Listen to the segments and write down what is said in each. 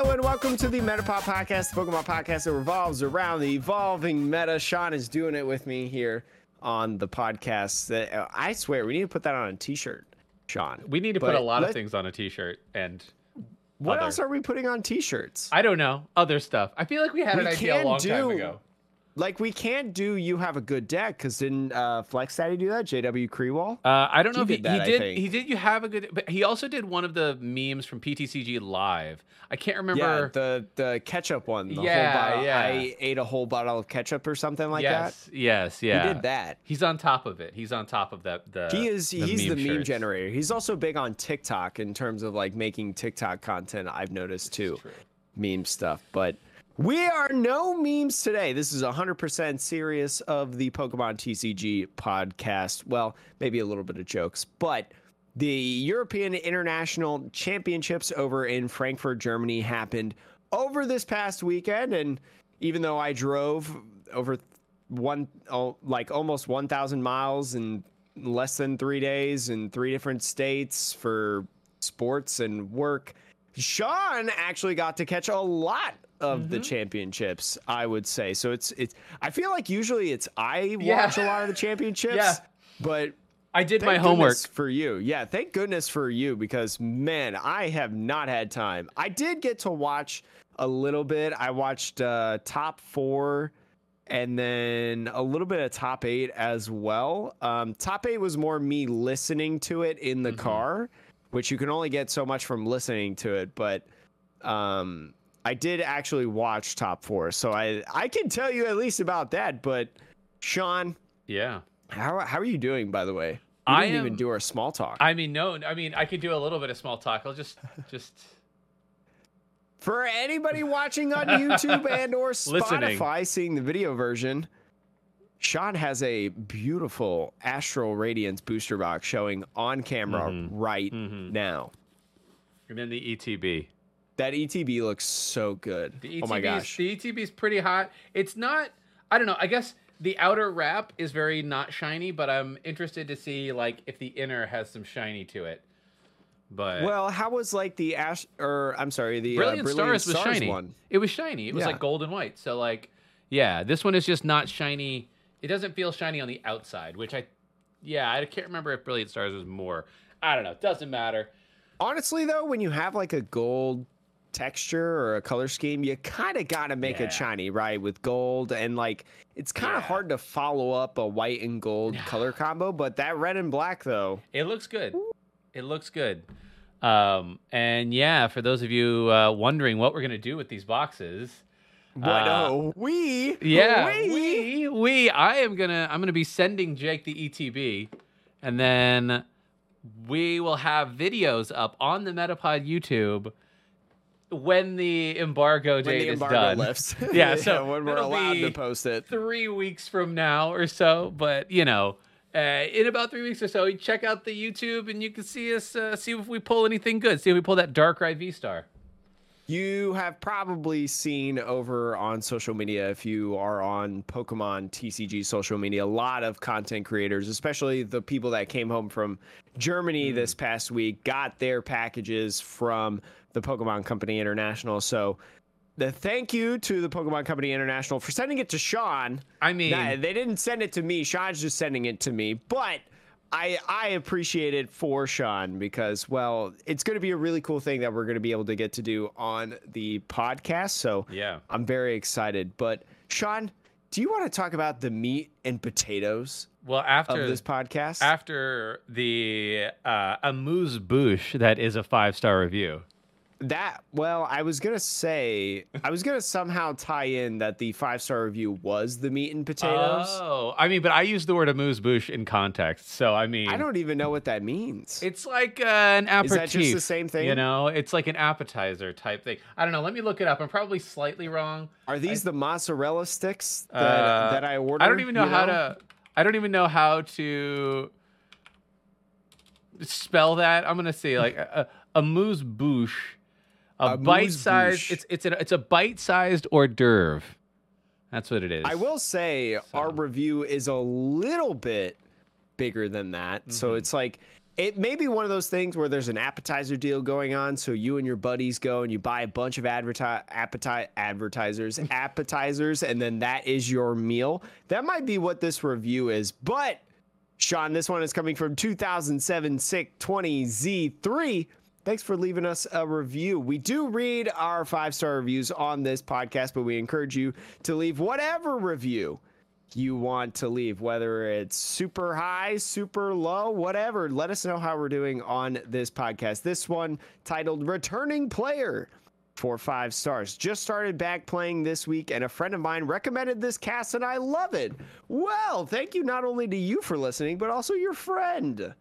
Hello and welcome to the Metapod Podcast, the Pokemon podcast that revolves around the evolving meta. Sean is doing it with me here on the podcast. Uh, I swear we need to put that on a T-shirt, Sean. We need to put a lot of things on a T-shirt and What other- else are we putting on T-shirts? I don't know other stuff. I feel like we had We an idea a long time ago. Like we can't do you have a good deck because didn't uh, Flex Daddy do that? JW Kriewall. Uh, I don't know He if he, did that, he did. He did. You have a good, but he also did one of the memes from PTCG Live. I can't remember. Yeah, the the ketchup one. The Yeah, bottle. yeah. I ate a whole bottle of ketchup or something like that. yes, yes, yeah. He did that. He's on top of it. He's on top of that. The He is he's the meme shirts. generator. He's also big on TikTok in terms of like making TikTok content. I've noticed too, meme stuff. But we are no memes today. This is 100% serious of the Pokemon TCG podcast. Well, maybe a little bit of jokes, but the European International Championships over in Frankfurt, Germany happened over this past weekend and even though I drove over one oh, like almost 1000 miles in less than 3 days in three different states for sports and work Sean actually got to catch a lot of Mm-hmm. the championships I would say so it's it's I feel like usually it's I Yeah. watch a lot of the championships Yeah. but I did my homework. for you. Yeah, thank goodness for you because man, I have not had time. I did get to watch a little bit. I watched uh, top four and then a little bit of top eight as well. Um, top eight was more me listening to it in the car, which you can only get so much from listening to it. But um, I did actually watch top four, so I I can tell you at least about that. But Sean, Yeah. how how are you doing, by the way? We I didn't even do our small talk. I mean, no. I mean, I could do a little bit of small talk. I'll just, just. For anybody watching on YouTube and or. Spotify, seeing the video version, Sean has a beautiful Astral Radiance booster box showing on camera Mhm. right Mhm. now. And then the ETB. That ETB looks so good. The oh my gosh. The ETB is pretty hot. It's not. I don't know. I guess the outer wrap is very not shiny, but I'm interested to see like if the inner has some shiny to it. But well, how was like the Ash or I'm sorry, the Brilliant, uh, Brilliant Stars was shiny. one? It was shiny. It was Yeah. like gold and white. So like, yeah, this one is just not shiny. It doesn't feel shiny on the outside, which I, yeah, I can't remember if Brilliant Stars was more. I don't know. It Doesn't matter. Honestly though, when you have like a gold texture or a color scheme, you kind of got to make Yeah. it shiny, right? With gold and like it's kind of Yeah. hard to follow up a white and gold color combo, but that red and black though. It looks good. It looks good. Um, and yeah, for those of you uh, wondering what we're gonna do with these boxes, What Uh, oh, we yeah, we, we we I am gonna I'm gonna be sending Jake the ETB, and then we will have videos up on the Metapod YouTube when the embargo date the is done. lifts. Yeah, so when we're allowed to post it. Three weeks from now or so, but you know. Uh, in about three weeks or so, you check out the YouTube and you can see us, uh, see if we pull anything good. See if we pull that Darkrai V Star. You have probably seen over on social media, if you are on Pokemon TCG social media, a lot of content creators, especially the people that came home from Germany this past week, got their packages from the Pokemon Company International. So, the thank you to the Pokemon Company International for sending it to Sean. I mean, they didn't send it to me. Sean's just sending it to me. But I I appreciate it for Sean because well, it's going to be a really cool thing that we're going to be able to get to do on the podcast. So yeah. I'm very excited. But Sean, do you want to talk about the meat and potatoes Well, of after this podcast? after the uh, amuse bouche that is a five star review. That well, I was gonna say I was gonna somehow tie in that the five star review was the meat and potatoes. Oh, I mean, but I use the word amuse bouche in context, so I mean, I don't even know what that means. It's like uh, an appetizer. Is that just the same thing? You know, it's like an appetizer type thing. I don't know. Let me look it up. I'm probably slightly wrong. Are these the mozzarella sticks that, Uh, that I ordered? I don't even know you how to. I don't even know how to spell that. I'm gonna say like a, a, amuse bouche, a Amuse bite-sized. It's it's a it's a bite-sized hors d'oeuvre. That's what it is. I will say our review is a little bit bigger than that. So Mm-hmm. it's like it may be one of those things where there's an appetizer deal going on. So you and your buddies go and you buy a bunch of adverti- appetite advertisers, appetizers, and then that is your meal. That might be what this review is. But Sean, this one is coming from 2007 SICK 20Z3. Thanks for leaving us a review. We do read our five star reviews on this podcast, but we encourage you to leave whatever review you want to leave, whether it's super high, super low, whatever. Let us know how we're doing on this podcast. This one titled Returning Player for five stars. Just started back playing this week, and a friend of mine recommended this cast, and I love it. Well, thank you not only to you for listening, but also your friend.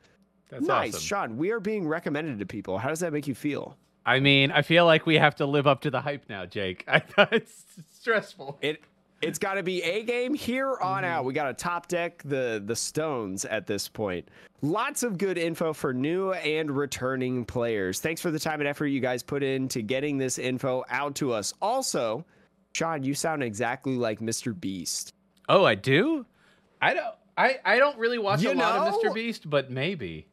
That's nice, awesome. Sean. We are being recommended to people. How does that make you feel? I mean, I feel like we have to live up to the hype now, Jake. I thought it's stressful. It it's got to be a game here on mm-hmm. out. We got to top deck the the stones at this point. Lots of good info for new and returning players. Thanks for the time and effort you guys put into getting this info out to us. Also, Sean, you sound exactly like Mr. Beast. Oh, I do. I don't. I, I don't really watch You a lot of Mr. Beast, but maybe.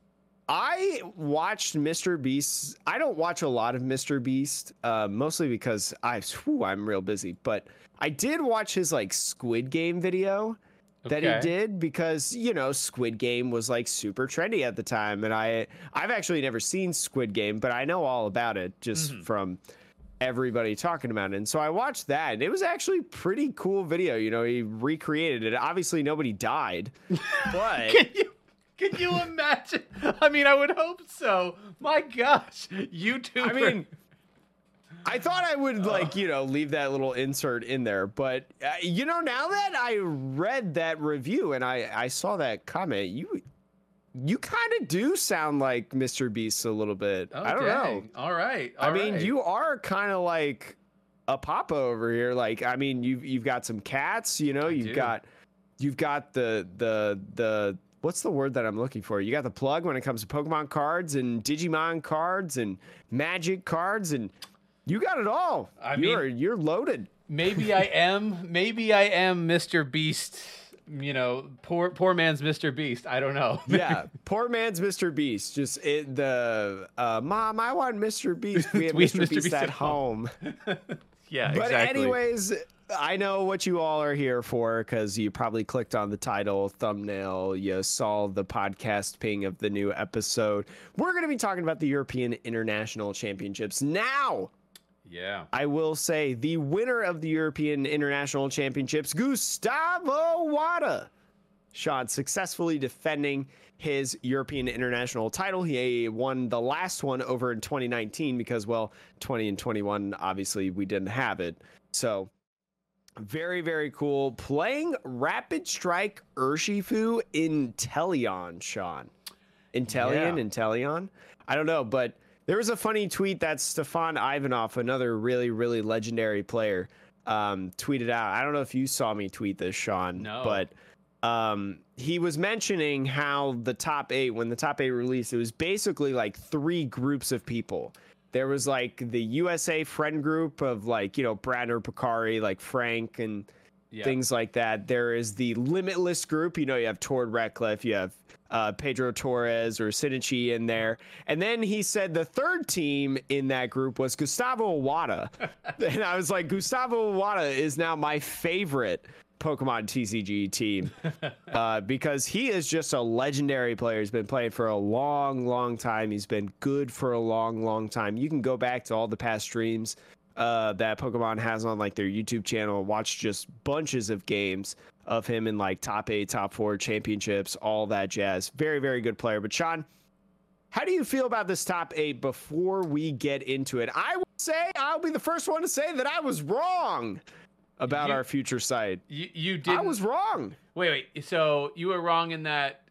I watched Mr. Beast. I don't watch a lot of Mr. Beast, uh, mostly because I, whew, I'm real busy. But I did watch his like Squid Game video that he did because you know Squid Game was like super trendy at the time, and I I've actually never seen Squid Game, but I know all about it just Mhm. from everybody talking about it. And so I watched that, and it was actually pretty cool video. You know, he recreated it. Obviously, nobody died, but. Can you can you imagine? I mean, I would hope so. My gosh, YouTuber. I mean, I thought I would like you know leave that little insert in there, but uh, you know now that I read that review and I I saw that comment, you you kind of do sound like Mr. Beast a little bit. oh, I don't know. All right. I mean, right. you are kind of like a papa over here. Like, I mean, you've you've got some cats. You know, I you've do. got you've got the the the what's the word that I'm looking for? You got the plug when it comes to Pokemon cards and Digimon cards and Magic cards, and you got it all. I you're you're loaded. Maybe I am. Maybe I am Mr. Beast. You know, poor poor man's Mr. Beast. I don't know. Yeah, poor man's Mr. Beast. Just it, the uh, mom. I want Mr. Beast. We have We Mr. Mr. Beast, Beast at at home. yeah. But exactly. anyways, I know what you all are here for because you probably clicked on the title, thumbnail, you saw the podcast ping of the new episode. We're going to be talking about the European International Championships. Now, Yeah. I will say the winner of the European International Championships, Gustavo Wada. Sean successfully defending his European International title. He won the last one over in 2019 because, well, 20 and 21, obviously, we didn't have it. So, very, very cool. Playing Rapid Strike Urshifu Inteleon, Sean. Inteleon, Yeah. I don't know, but there was a funny tweet that Stéphane Ivanoff, another really, really legendary player, um, tweeted out. I don't know if you saw me tweet this, Sean, No. but um, he was mentioning how the top eight, when the top eight released, it was basically like three groups of people. There was like the USA friend group of like, you know, Bradner Picari, like Frank and Yeah. things like that. There is the limitless group. You know, you have Tord Reklev, you have uh, Pedro Torres or Sinichi in there. And then he said the third team in that group was Gustavo Wada. and I was like, Gustavo Wada is now my favorite Pokemon TCG team uh, because he is just a legendary player. He's been playing for a long, long time. He's been good for a long, long time. You can go back to all the past streams uh, that Pokemon has on like their YouTube channel and watch just bunches of games of him in like top eight, top four championships, all that jazz. Very, very good player. But Sean, how do you feel about this top eight before we get into it? I will say I'll be the first one to say that I was wrong about You- our future site. You you did. I was wrong. Wait, wait. So you were wrong in that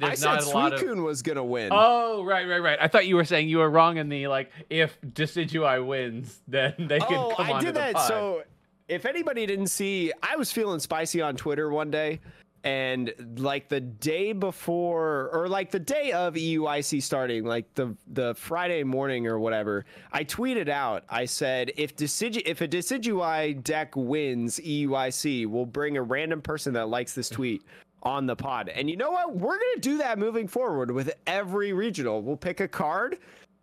I there's said not a lot of. Was gonna win. Oh, right, right, right. I thought you were saying you were wrong in the like if Decidueye wins, then they can oh, come I did that. So, if anybody didn't see, I was feeling spicy on Twitter one day, and like the day before, or like the day of EUIC starting, like the the Friday morning or whatever, I tweeted out. I said, if Decidi- if a Decidueye deck wins EUIC, we'll bring a random person that likes this tweet on the pod. And you know what? We're gonna do that moving forward with every regional. We'll pick a card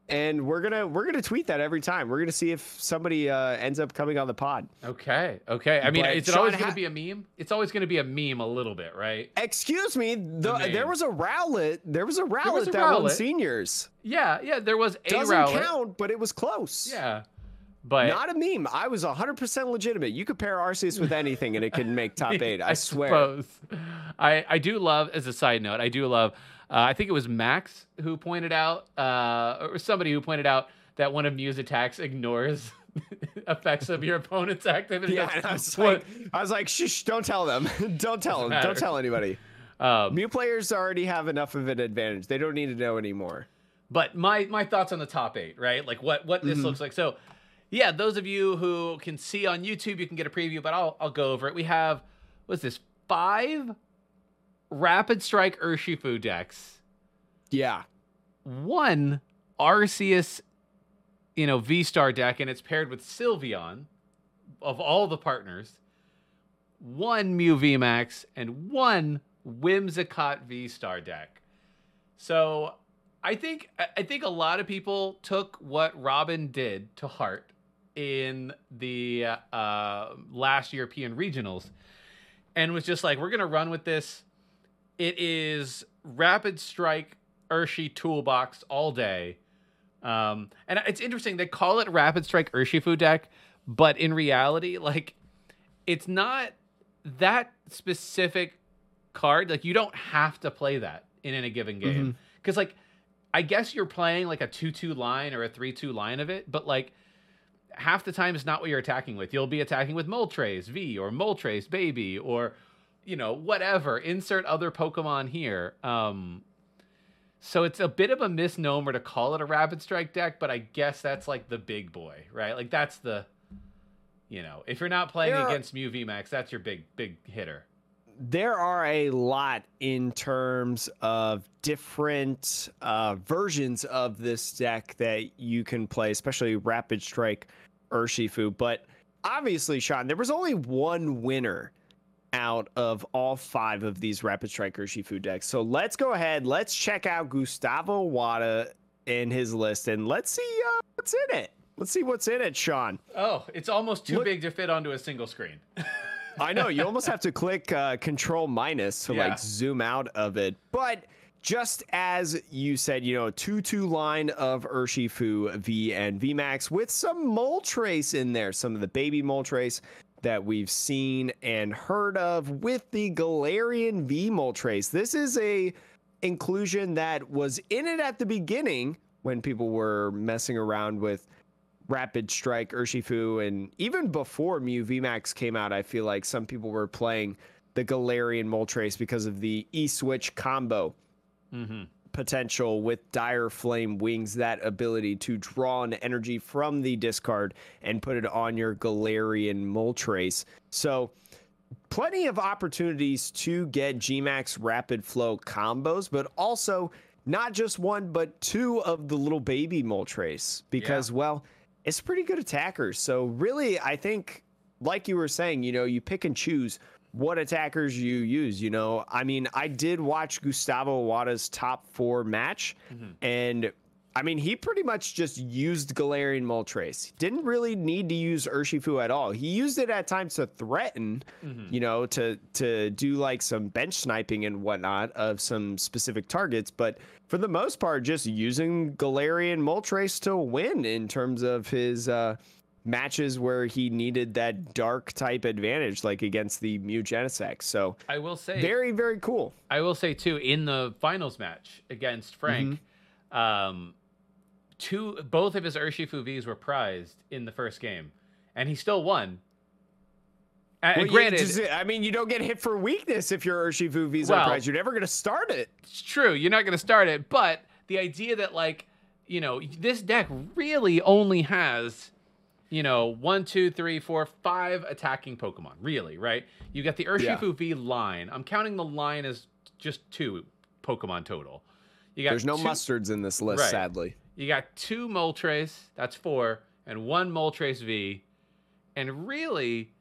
and we're gonna we're gonna tweet that every time. We're gonna see if somebody uh, ends up coming on the pod. Okay, okay. I mean, But is it Sean, always ha- to be a meme? It's always going to be a meme a little bit, right? Excuse me, the, name. there was a rowlet. There was a rowlet was a that won seniors. Yeah, yeah. There was a Doesn't Rowlet. count, but it was close. Yeah, but Not a meme. I was 100% legitimate. You could pair Arceus with anything and it can make top eight. I, swear. suppose. I I do love as a side note. I do love. Uh, I think it was Max who pointed out, uh, or somebody who pointed out that one of Mew's attacks ignores effects of your opponent's activity. Yeah, and I was like, I was like, shh, don't tell them. don't tell them. matter. Don't tell anybody. um, Mew players already have enough of an advantage. They don't need to know anymore. but my my thoughts on the top eight, right? Like what what this looks like. So, yeah, those of you who can see on YouTube, you can get a preview, but I'll I'll go over it. We have what's this five Rapid Strike Urshifu decks, Yeah. one Arceus, you know V Star deck, and it's paired with Sylveon of all the partners. One Mew VMAX and one Whimsicott V Star deck. So I think I- I think a lot of people took what Robin did to heart in the uh, last European regionals, and was just like, we're gonna run with this. It is Rapid Strike Urshi Toolbox all day, um, and it's interesting they call it Rapid Strike Urshifu deck, but in reality, like, it's not that specific card. Like, you don't have to play that in any given game because like I guess you're playing like a 2-2 line or a 3-2 line of it, but like half the time is not what you're attacking with. You'll be attacking with Moltres V or Moltres Baby or you know, whatever. Insert other Pokemon here. Um so it's a bit of a misnomer to call it a Rapid Strike deck, but I guess that's like the big boy, right? Like that's the you know, if you're not playing are- against Mew VMAX, that's your big big hitter. There are a lot in terms of different uh, versions of this deck that you can play, especially Rapid Strike Urshifu. But obviously, Sean, there was only one winner out of all five of these Rapid Strike Urshifu decks. So let's go ahead. Let's check out Gustavo Wada in his list and let's see uh, what's in it. Let's see what's in it, Sean. Oh, it's almost too Look- big to fit onto a single screen. I know you almost have to click uh, Control minus to Yeah. like zoom out of it, but just as you said, you know, a two-two line of Urshifu V and VMAX with some Moltres in there, some of the baby Moltres that we've seen and heard of with the Galarian V Moltres. This is a inclusion that was in it at the beginning when people were messing around with Rapid Strike, Urshifu, and even before Mew VMAX came out, I feel like some people were playing the Galarian Moltres because of the E Switch combo mm-hmm. potential with Dire Flame Wings, that ability to draw an energy from the discard and put it on your Galarian Moltres. So, plenty of opportunities to get Gmax Rapid Flow combos, but also not just one, but two of the little baby Moltres because, well, it's pretty good attackers. So, really, I think, like you were saying, you know, you pick and choose what attackers you use. You know, I mean, I did watch Gustavo Wada's top four match, mm-hmm. and I mean, he pretty much just used Galarian Moltres. Didn't really need to use Urshifu at all. He used it at times to threaten, you know, to to do like some bench sniping and whatnot of some specific targets, but for the most part, just using Galarian Moltres to win in terms of his uh, matches where he needed that dark type advantage, like against the Mew Genesect. So I will say very, very cool. I will say too in the finals match against Frank, Mm-hmm. um, two both of his Urshifu V's were prized in the first game, and he still won. And, Well, you granted, just- I mean, you don't get hit for weakness if your Urshifu V's Well- are prized. You're never going to start it. it's true. You're not going to start it, but the idea that like you know this deck really only has you know one, two, three, four, five attacking Pokemon. Really, right? You got the Urshifu V line. I'm counting the line as just two Pokemon total. You got There's no two- mustards in this list, Right. sadly. You got two Moltres, that's four, and one Moltres V. And really,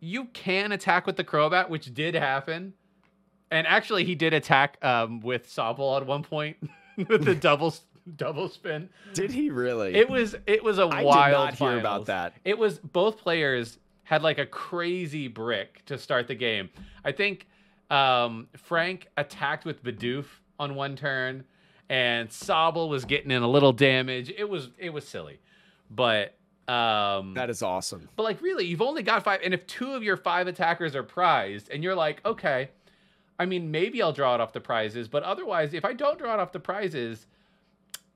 you can attack with the Crobat, which did happen. And actually, he did attack um, with Sobble at one point with the double double spin. Did he really? It was it was a I wild. I did not hear about that. It was both players had like a crazy brick to start the game. I think um, Frank attacked with Bidoof on one turn, and Sobble was getting in a little damage. It was it was silly, but um, That is awesome. but like really, you've only got five, and if two of your five attackers are prized, and you're like, okay, I mean maybe I'll draw it off the prizes, but otherwise, if I don't draw it off the prizes.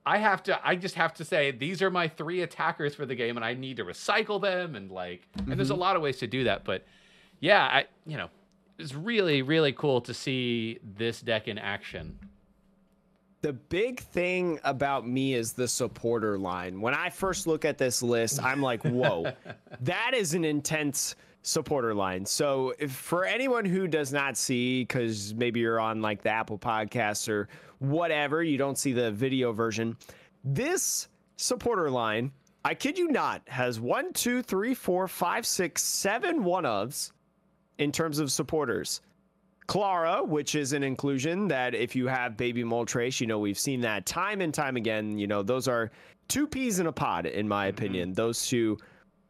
I have to. I just have to say these are my three attackers for the game, and I need to recycle them. And like, and there's a lot of ways to do that. But yeah, I you know, it's really really cool to see this deck in action. The big thing about me is the supporter line. When I first look at this list, I'm like, whoa, that is an intense supporter line. So, if for anyone who does not see, because maybe you're on like the Apple Podcasts or whatever, you don't see the video version, this supporter line, I kid you not, has one, two, three, four, five, six, seven one ofs in terms of supporters. Clara, which is an inclusion that if you have baby Moltres, you know, we've seen that time and time again. You know, those are two peas in a pod, in my mm-hmm. opinion, those two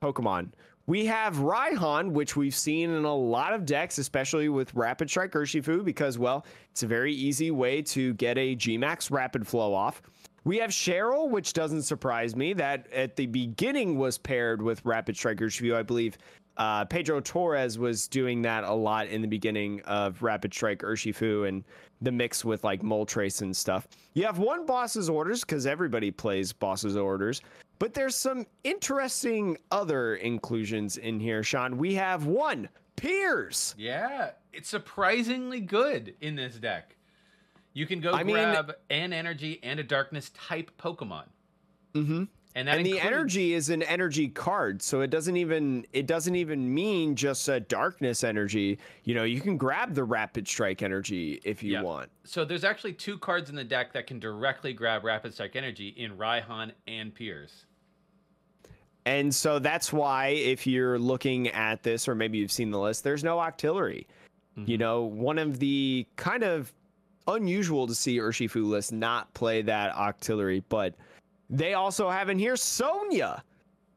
Pokemon. We have Raihan, which we've seen in a lot of decks, especially with Rapid Strike Urshifu, because, well, it's a very easy way to get a Gmax Rapid Flow off. We have Cheryl, which doesn't surprise me, that at the beginning was paired with Rapid Strike Urshifu. I believe uh, Pedro Torres was doing that a lot in the beginning of Rapid Strike Urshifu and the mix with like Moltres and stuff. You have one boss's orders because everybody plays boss's orders, but there's some interesting other inclusions in here, Sean. We have one Piers. Yeah, it's surprisingly good in this deck. You can go I mean- grab an energy and a darkness type Pokemon. Mm-hmm. And that and the energy is an energy card so it doesn't even it doesn't even mean just a darkness energy you know you can grab the rapid strike energy if you Yeah. want So there's actually two cards in the deck that can directly grab Rapid Strike Energy in Raihan and Piers. and so that's why if you're looking at this or maybe you've seen the list there's no octillery you mm-hmm. know one of the kind of unusual to see urshifu list not play that octillery but they also have in here sonia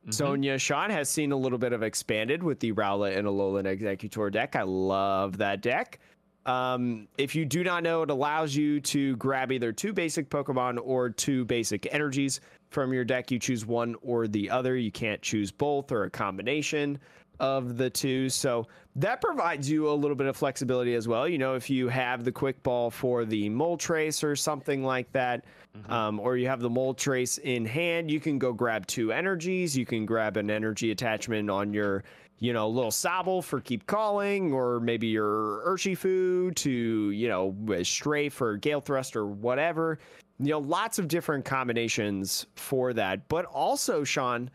Mhm. Sonia Sean has seen a little bit of expanded with the Rowlet and Alolan Exeggutor deck. I love that deck. Um, if you do not know, it allows you to grab either two basic Pokemon or two basic energies from your deck. You choose one or the other. You can't choose both or a combination of the two. So that provides you a little bit of flexibility as well. You know, if you have the quick ball for the Moltres or something like that, um, or you have the Moltres in hand, you can go grab two energies. You can grab an energy attachment on your, you know, little Sobble for keep calling, or maybe your Urshifu to, you know, Strafe or Gale Thrust or whatever. You know, lots of different combinations for that. But also, Sean,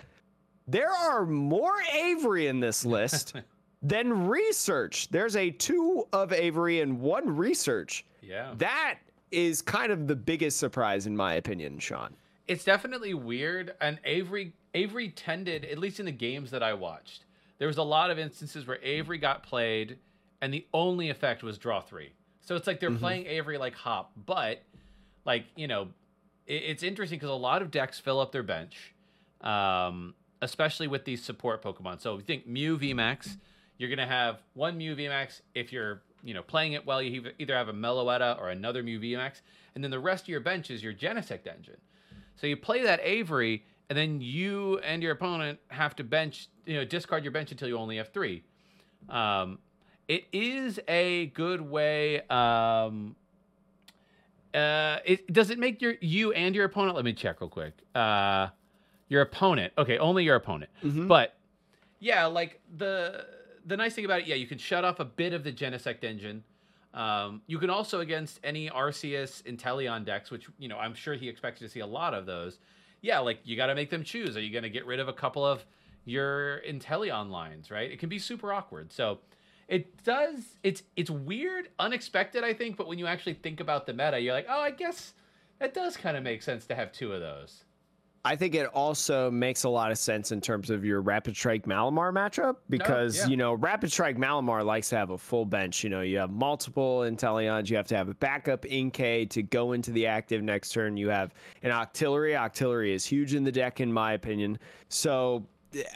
there are more Avery in this list than research. There's a two of Avery and one research. Yeah. That is kind of the biggest surprise in my opinion, Sean. It's definitely weird. And Avery Avery tended, at least in the games that I watched, there was a lot of instances where Avery got played and the only effect was draw three. So it's like they're playing Avery like hop, but like, you know, it, it's interesting because a lot of decks fill up their bench. Um, especially with these support Pokemon. So you think Mew VMAX, you're gonna have one Mew VMAX if you're you know playing it well. You either- either have a Meloetta or another Mew VMAX, and then the rest of your bench is your Genesect engine. So you play that Avery, and then you and your opponent have to bench, you know, discard your bench until you only have three. Um, it is a good way. Um, uh, it does it make your you and your opponent? Let me check real quick. Uh, your opponent. Okay, only your opponent. But yeah, like the the nice thing about it, yeah, you can shut off a bit of the Genesect engine. Um, you can also against any Arceus Inteleon decks, which you know I'm sure he expects to see a lot of those. Yeah, like you got to make them choose. Are you going to get rid of a couple of your Inteleon lines? Right? It can be super awkward. So it does. It's it's weird, unexpected, I think. But when you actually think about the meta, you're like, oh, I guess that does kind of make sense to have two of those. I think it also makes a lot of sense in terms of your Rapid Strike Malamar matchup because, yeah. you know, Rapid Strike Malamar likes to have a full bench. You know, you have multiple Inteleons, you have to have a backup Inkay to go into the active next turn. You have an Octillery. Octillery is huge in the deck, in my opinion. So,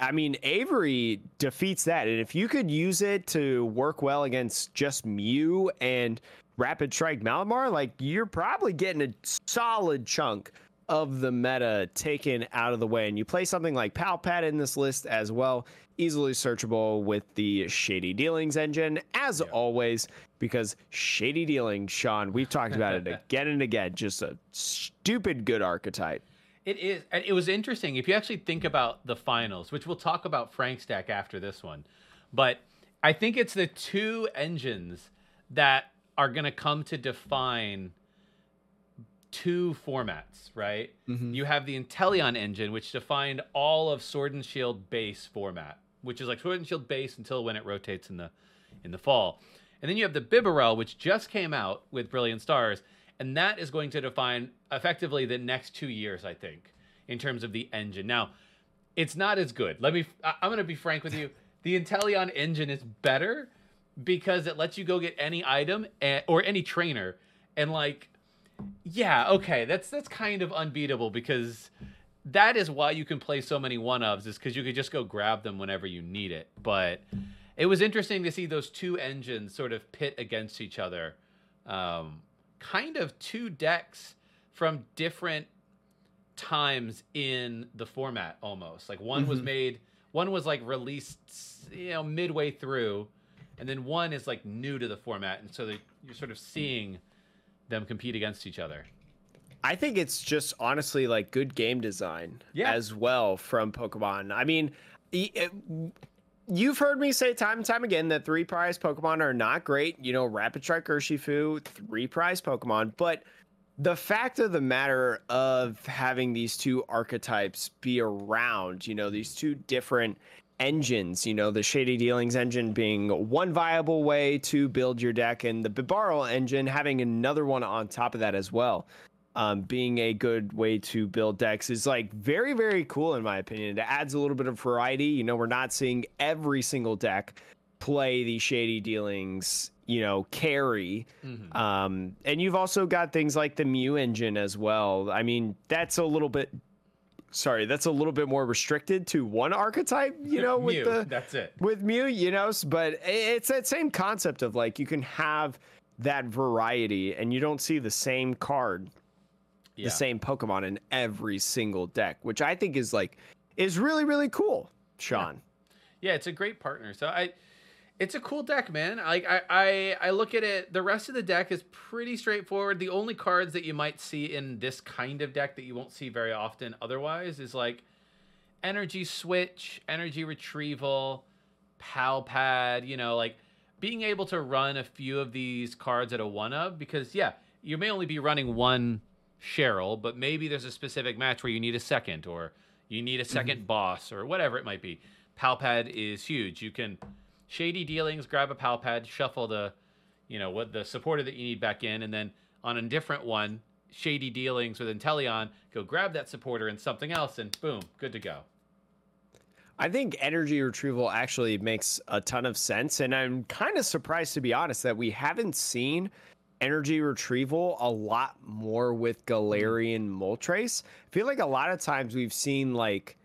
I mean, Avery defeats that. And if you could use it to work well against just Mew and Rapid Strike Malamar, like you're probably getting a solid chunk of the meta taken out of the way. And you play something like Palpad in this list as well, easily searchable with the Shady Dealings engine, as Yeah. always, because Shady Dealings, Sean, we've talked about it again and again, just a stupid good archetype. It is. And it was interesting. If you actually think about the finals, which we'll talk about Frank's deck after this one, but I think it's the two engines that are going to come to define two formats, right? Mm-hmm. You have the Inteleon engine, which defined all of Sword and Shield base format, which is like Sword and Shield base until when it rotates in the in the fall. And then you have the Bibarel, which just came out with Brilliant Stars, and that is going to define effectively the next two years, I think, in terms of the engine. Now, it's not as good. Let me. I- I'm going to be frank with you. The Inteleon engine is better because it lets you go get any item and, or any trainer, and like, yeah, okay, that's that's kind of unbeatable because that is why you can play so many one ofs is because you could just go grab them whenever you need it. But it was interesting to see those two engines sort of pit against each other. Um, kind of two decks from different times in the format almost. Like one was Mhm. made, one was like released, you know, midway through, and then one is like new to the format. And so you're sort of seeing them compete against each other. I think it's just honestly like good game design Yeah. as well from Pokemon. I mean, it- you've heard me say time and time again that three prize Pokemon are not great. You know, Rapid Strike Urshifu, three prize Pokemon, but the fact of the matter of having these two archetypes be around, you know, these two different engines, you know, the Shady Dealings engine being one viable way to build your deck, and the Bibarel engine having another one on top of that as well um, being a good way to build decks is like very very cool in my opinion. It adds a little bit of variety. You know, we're not seeing every single deck play the shady dealings. You know, carry. Mhm. Um, and you've also got things like the Mew engine as well. I mean, that's a little bit. Sorry, that's a little bit more restricted to one archetype. You know, with Mew, the that's it. with Mew, you know, but it's that same concept of like you can have that variety and you don't see the same card Yeah. the same Pokemon in every single deck, which I think is like is really really cool. Sean, Yeah, it's a great partner. So I, it's a cool deck, man. Like I, I, I look at it. The rest of the deck is pretty straightforward. The only cards that you might see in this kind of deck that you won't see very often otherwise is like energy switch, energy retrieval, pal pad. You know, like being able to run a few of these cards at a one of because yeah, you may only be running one Cheryl, but maybe there's a specific match where you need a second or you need a mm-hmm. 2nd boss or whatever it might be. Palpad is huge. You can shady dealings, grab a Palpad, shuffle the, you know, what the supporter that you need back in, and then on a different one, shady dealings with Inteleon, go grab that supporter and something else, and boom, good to go. I think energy retrieval actually makes a ton of sense, and I'm kind of surprised to be honest that we haven't seen energy retrieval a lot more with Galarian Moltres. I feel like a lot of times we've seen like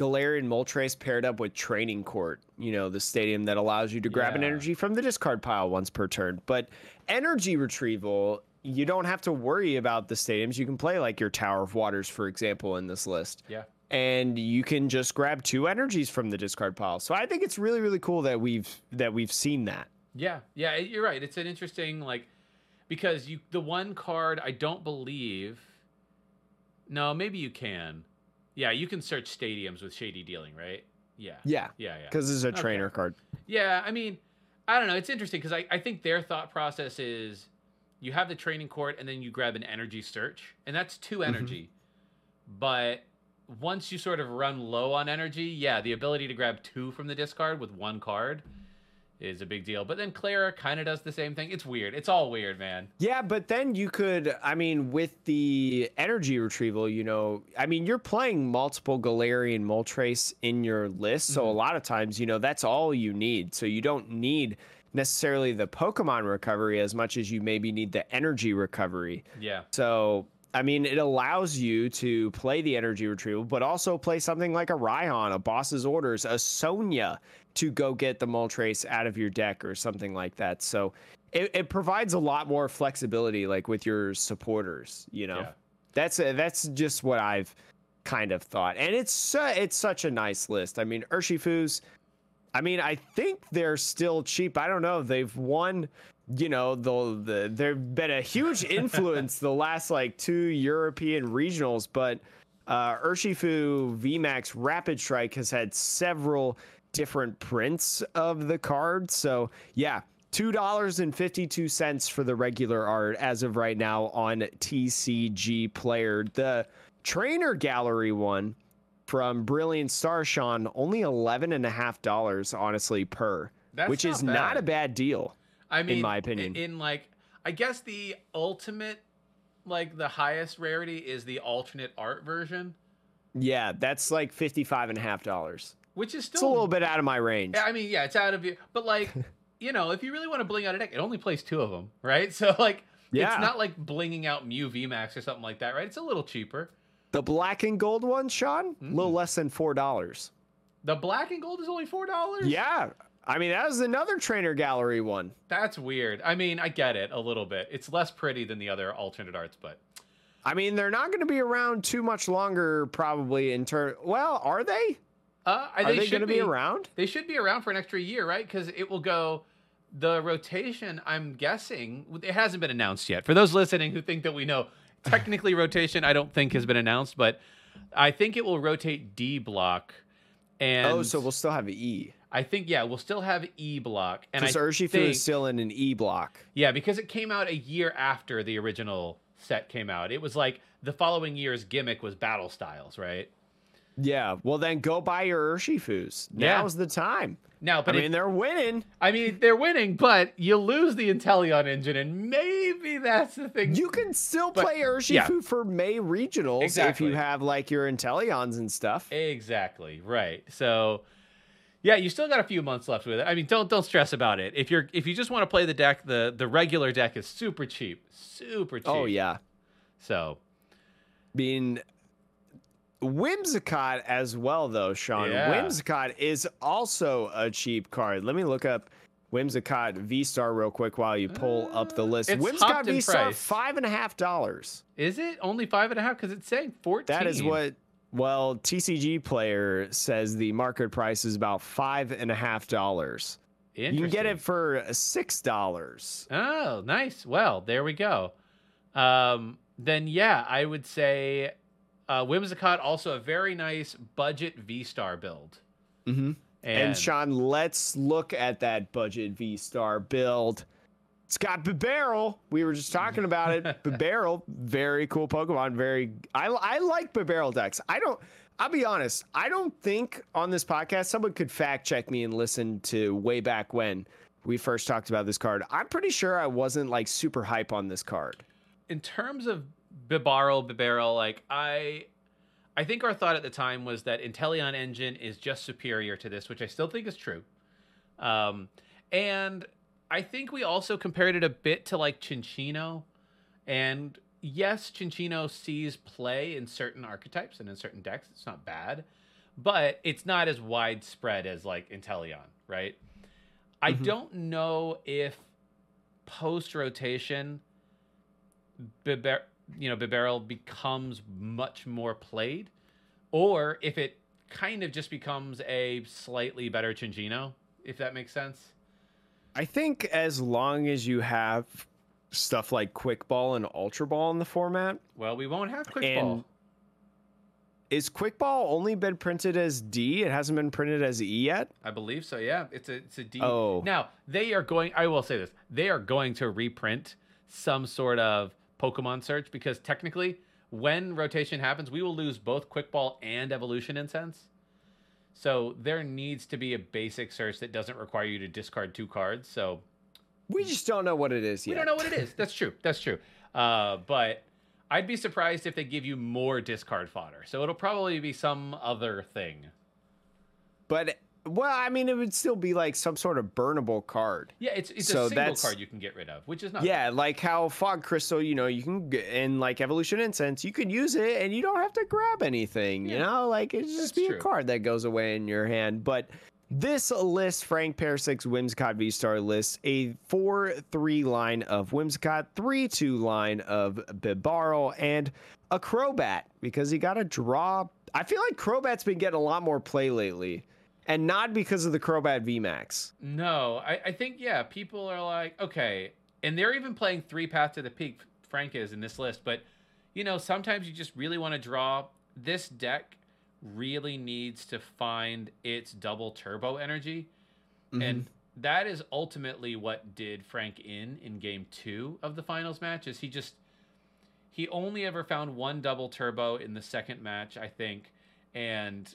Galarian Moltres paired up with Training Court, you know, the stadium that allows you to grab an energy from the discard pile once per turn. But energy retrieval, you don't have to worry about the stadiums. You can play like your Tower of Waters, for example, in this list Yeah. and you can just grab two energies from the discard pile. So I think it's really really cool that we've that we've seen that. Yeah, yeah, you're right. It's an interesting like because you the one card I don't believe. No, maybe you can. Yeah, you can search stadiums with shady dealing, right? Yeah, Yeah, yeah, yeah. because it's a Okay. trainer card. Yeah, I mean, I don't know. It's interesting because I, I think their thought process is you have the training court and then you grab an energy search, and that's two mm-hmm. energy. But once you sort of run low on energy, yeah, the ability to grab two from the discard with one card is a big deal. But then Clara kind of does the same thing. It's weird. It's all weird, man. Yeah, but then you could, I mean, with the energy retrieval, you know, I mean, you're playing multiple Galarian Moltres in your list. So a mm-hmm. lot of times, you know, that's all you need. So you don't need necessarily the Pokemon recovery as much as you maybe need the energy recovery. Yeah. So, I mean, it allows you to play the energy retrieval, but also play something like a Raihan, a Boss's Orders, a Sonia to go get the Moltres out of your deck or something like that. So it, it provides a lot more flexibility, like with your supporters. You know, Yeah. that's a, that's just what I've kind of thought, and it's su- it's such a nice list. I mean, Urshifu's. I mean, I think they're still cheap. I don't know. They've won, you know, the the they've been a huge influence the last like two European regionals, but uh Urshifu VMAX Rapid Strike has had several different prints of the card. So yeah, two dollars and fifty two cents for the regular art as of right now on TCG Player. The trainer gallery one from Brilliant Star Sean only eleven and a half dollars honestly per, That's which not is not a bad deal. I mean, my opinion. in, in like, I guess the ultimate, like the highest rarity is the alternate art version, Yeah, that's like fifty-five and a half dollars. Which is It's a little bit out of my range. I mean, yeah, it's out of you, but like, you know, if you really want to bling out a deck, it only plays two of them, right? So like, Yeah. it's not like blinging out Mew VMAX or something like that, right? It's a little cheaper. The black and gold one, Sean, a Mm. little less than four dollars. The black and gold is only four dollars. Yeah, I mean that was another trainer gallery one. that's weird. I mean, I get it a little bit. It's less pretty than the other alternate arts, but I mean they're not going to be around too much longer, probably. In turn, well, are they? Uh, Are they, they, should going to be around? They should be around for an extra year, right? Because it will go. The rotation, I'm guessing, it hasn't been announced yet. For those listening who think that we know, technically rotation, I don't think has been announced, but I think it will rotate D block. And oh, so we'll still have E. I think yeah, we'll still have E block. And Because Urshifu think, is still in an E block. yeah, because it came out a year after the original set came out. It was like the following year's gimmick was battle styles, right? Yeah. Well, then go buy your Urshifus. Yeah. Now's the time. Now, but I mean, they're winning. I mean, they're winning, but you lose the Inteleon engine, and maybe that's the thing. You can still But- play Urshifu yeah. for May regionals if you have like your Inteleons and stuff. exactly right. So, yeah, you still got a few months left with it. I mean, don't don't stress about it. If you're if you just want to play the deck, the the regular deck is super cheap, super oh, cheap. Oh yeah. So being Whimsicott as well, though, Sean. Yeah. Whimsicott is also a cheap card. Let me look up Whimsicott V Star real quick while you pull up the list. Uh, it's Whimsicott V Star, five and a half dollars. is it only five and a half? Because it's saying fourteen. That is what. Well, TCG player says the market price is about five and a half dollars. You can get it for six dollars. Oh, nice. Well, there we go. Um, then yeah, I would say uh, Whimsicott also a very nice budget V Star build. Mm-hmm. And, And Sean, let's look at that budget V Star build. It's got Bibarel. We were just talking about it. Bibarel, very cool Pokemon. Very, I, I like Bibarel decks. I don't. I'll be honest. I don't think on this podcast someone could fact check me and listen to way back when we first talked about this card. I'm pretty sure I wasn't like super hype on this card. in terms of Bibarel, Bibarel, like I, I think our thought at the time was that Inteleon engine is just superior to this, which I still think is true. Um, and I think we also compared it a bit to like Cinccino, and yes, Cinccino sees play in certain archetypes and in certain decks. It's not bad, but it's not as widespread as like Inteleon, right? I Mhm. don't know if post rotation you know, Bibarel becomes much more played, or if it kind of just becomes a slightly better Cinccino, if that makes sense. I think as long as you have stuff like Quick Ball and Ultra Ball in the format, Well, we won't have quick And- ball. is Quick Ball only been printed as D? It hasn't been printed as E yet. I believe so. Yeah, it's a it's a D. Oh. Now they are going. I will say this: they are going to reprint some sort of Pokemon search because technically, when rotation happens, we will lose both Quick Ball and Evolution Incense. So there needs to be a basic search that doesn't require you to discard two cards. So We just don't know what it is yet. we don't know what it is. That's true. That's true. Uh, but I'd be surprised if they give you more discard fodder. So it'll probably be some other thing. But well, I mean, it would still be like some sort of burnable card. Yeah, it's it's So a single that's- card you can get rid of, which is not Yeah, like how fog crystal, you know, you can g- in like evolution incense, you can use it and you don't have to grab anything. You know, like it's that's just be true. a card that goes away in your hand. But this list, Frank Percic Whimsicott V Star list, a four three line of Whimsicott, three two line of Bibarel, and a Crobat because he got to draw. I feel like Crobat's been getting a lot more play lately, and not because of the Crobat VMAX. No, I, I think yeah, people are like, okay, and they're even playing three Path to the Peak. Frank is in this list, but you know, sometimes you just really want to draw. This deck really needs to find its double turbo energy, mm-hmm. and that is ultimately what did Frank in in Game Two of the finals match. Is he just he only ever found one double turbo in the second match, I think, and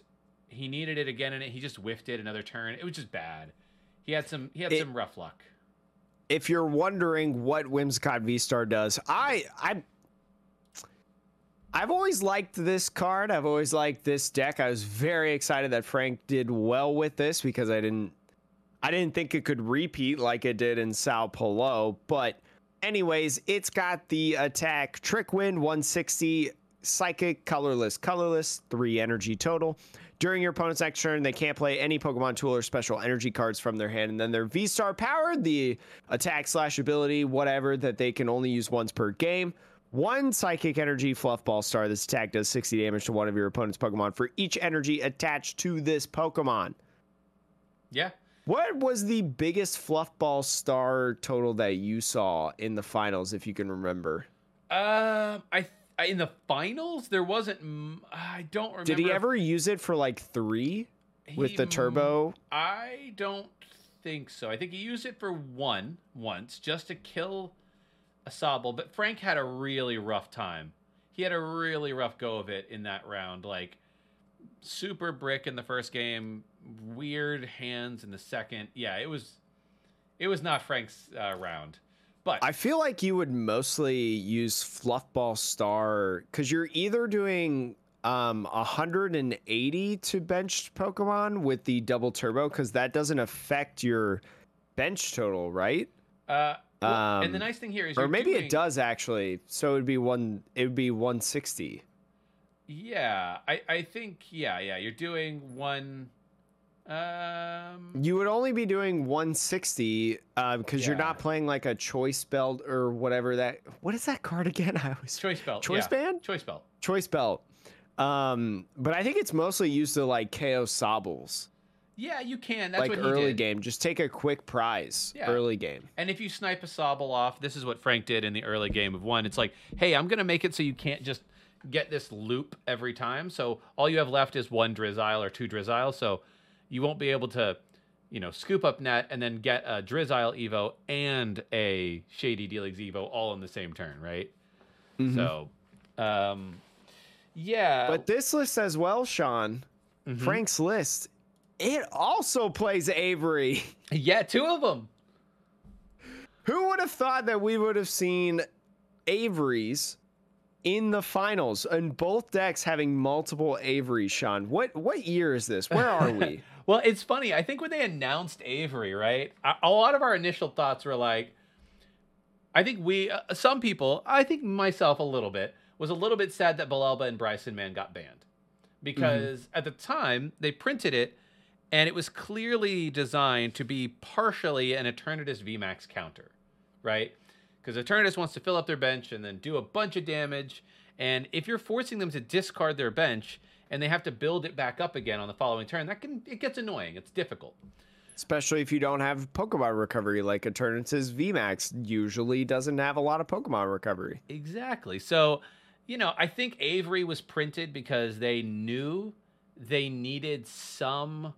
he needed it again, and he just whiffed it another turn. It was just bad. He had some he had It- some rough luck. if you're wondering what Whimsicott V Star does, I I I've always liked this card. I've always liked this deck. I was very excited that Frank did well with this because I didn't I didn't think it could repeat like it did in Sao Paulo. But anyways, it's got the attack Trick Wind 160, Psychic, Colorless, Colorless, three energy total. During your opponent's next turn, they can't play any Pokemon tool or special energy cards from their hand. And then their V Star powered, the attack slash ability, whatever, that they can only use once per game. One Psychic Energy Fluffball Star. This attack does 60 damage to one of your opponent's Pokemon for each energy attached to this Pokemon. Yeah. What was the biggest Fluffball Star total that you saw in the finals, if you can remember? Um, I, I in the finals there wasn't. I don't remember. Did he ever use it for like three with he the turbo? I don't think so. I think he used it for one once just to kill a Sobble, but Frank had a really rough time. He had a really rough go of it in that round. Like super brick in the first game, weird hands in the second. Yeah, it was it was not Frank's uh, round. But I feel like you would mostly use Fluffball Star because you're either doing um 180 to bench Pokemon with the double turbo because that doesn't affect your bench total, right? uh, well, and the Um, nice thing here is, Or maybe doing- it does actually. So it would be one. It would be 160. Yeah, I I think yeah yeah you're doing one. Um, You would only be doing 160 because you're not playing like a choice belt or whatever that. What is that card again? I always choice belt. Choice yeah. band? Choice belt. choice belt. Um, but I think it's mostly used to like KO Sobbles, Yeah, you can. That's like what he early game. Just take a quick prize Yeah. early game. And if you snipe a Sobble off, this is what Frank did in the early game of one. It's like, hey, I'm gonna make it so you can't just get this loop every time. So all you have left is one Drizzile or two Drizzile. So you won't be able to, you know, scoop up net and then get a Drizzile Evo and a Shady Dealings Evo all in the same turn, right? So, um, yeah. But this list as well, Sean, Mhm. Frank's list, it also plays Avery. yeah, two of them. Who would have thought that we would have seen Avery's in the finals and both decks having multiple Avery, Sean? What what year is this? Where are we? Well, it's funny. I think when they announced Avery, right? A, lot of our initial thoughts were like, I think we, uh, some people, I think myself a little bit, was a little bit sad that Bellelba and Brycen-Man got banned because at the time they printed it and it was clearly designed to be partially an Eternatus VMAX counter, right? Because Eternatus wants to fill up their bench and then do a bunch of damage. And if you're forcing them to discard their bench and they have to build it back up again on the following turn, that can it gets annoying. It's difficult. Especially if you don't have Pokemon recovery, like Eternatus VMAX usually doesn't have a lot of Pokemon recovery. Exactly. So, you know, I think Avery was printed because they knew they needed some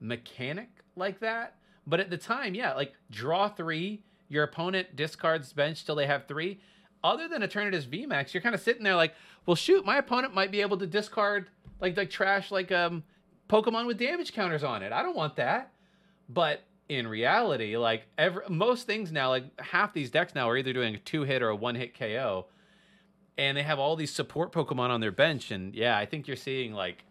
mechanic like that. But at the time, yeah, like draw three, your opponent discards bench till they have three. Other than Eternatus VMAX, you're kind of sitting there like, well, shoot, my opponent might be able to discard like like trash like um Pokemon with damage counters on it. I don't want that. But in reality, like every most things now, like half these decks now are either doing a two hit or a one hit KO, and they have all these support Pokemon on their bench. And yeah, I think you're seeing like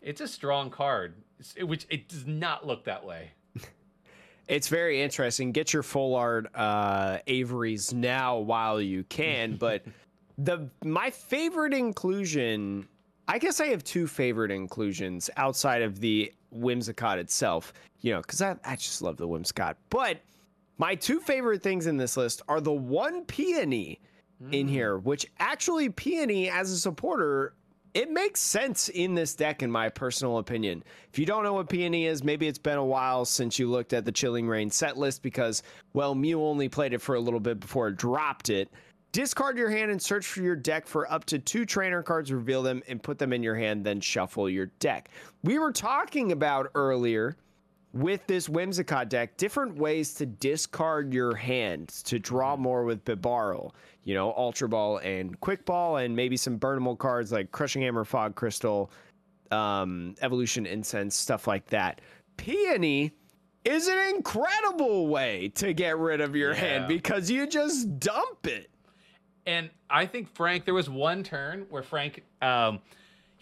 it's a strong card, which it does not look that way. It's very interesting. Get your full art uh, Avery's now while you can. But the my favorite inclusion, I guess I have two favorite inclusions outside of the Whimsicott itself. You know, because I, I just love the Whimsicott. But my two favorite things in this list are the one peony in here, which actually peony as a supporter it makes sense in this deck, in my personal opinion. If you don't know what Peony is, maybe it's been a while since you looked at the Chilling Reign set list because, well, Mew only played it for a little bit before it dropped it. Discard your hand and search for your deck for up to two trainer cards, reveal them, and put them in your hand, then shuffle your deck. We were talking about earlier with this Whimsicott deck, different ways to discard your hand to draw more with Bibarel. You know, Ultra Ball and Quick Ball, and maybe some burnable cards like Crushing Hammer, Fog Crystal, um, Evolution Incense, stuff like that. Peony is an incredible way to get rid of your Yeah. hand because you just dump it. And I think Frank, there was one turn where Frank, um,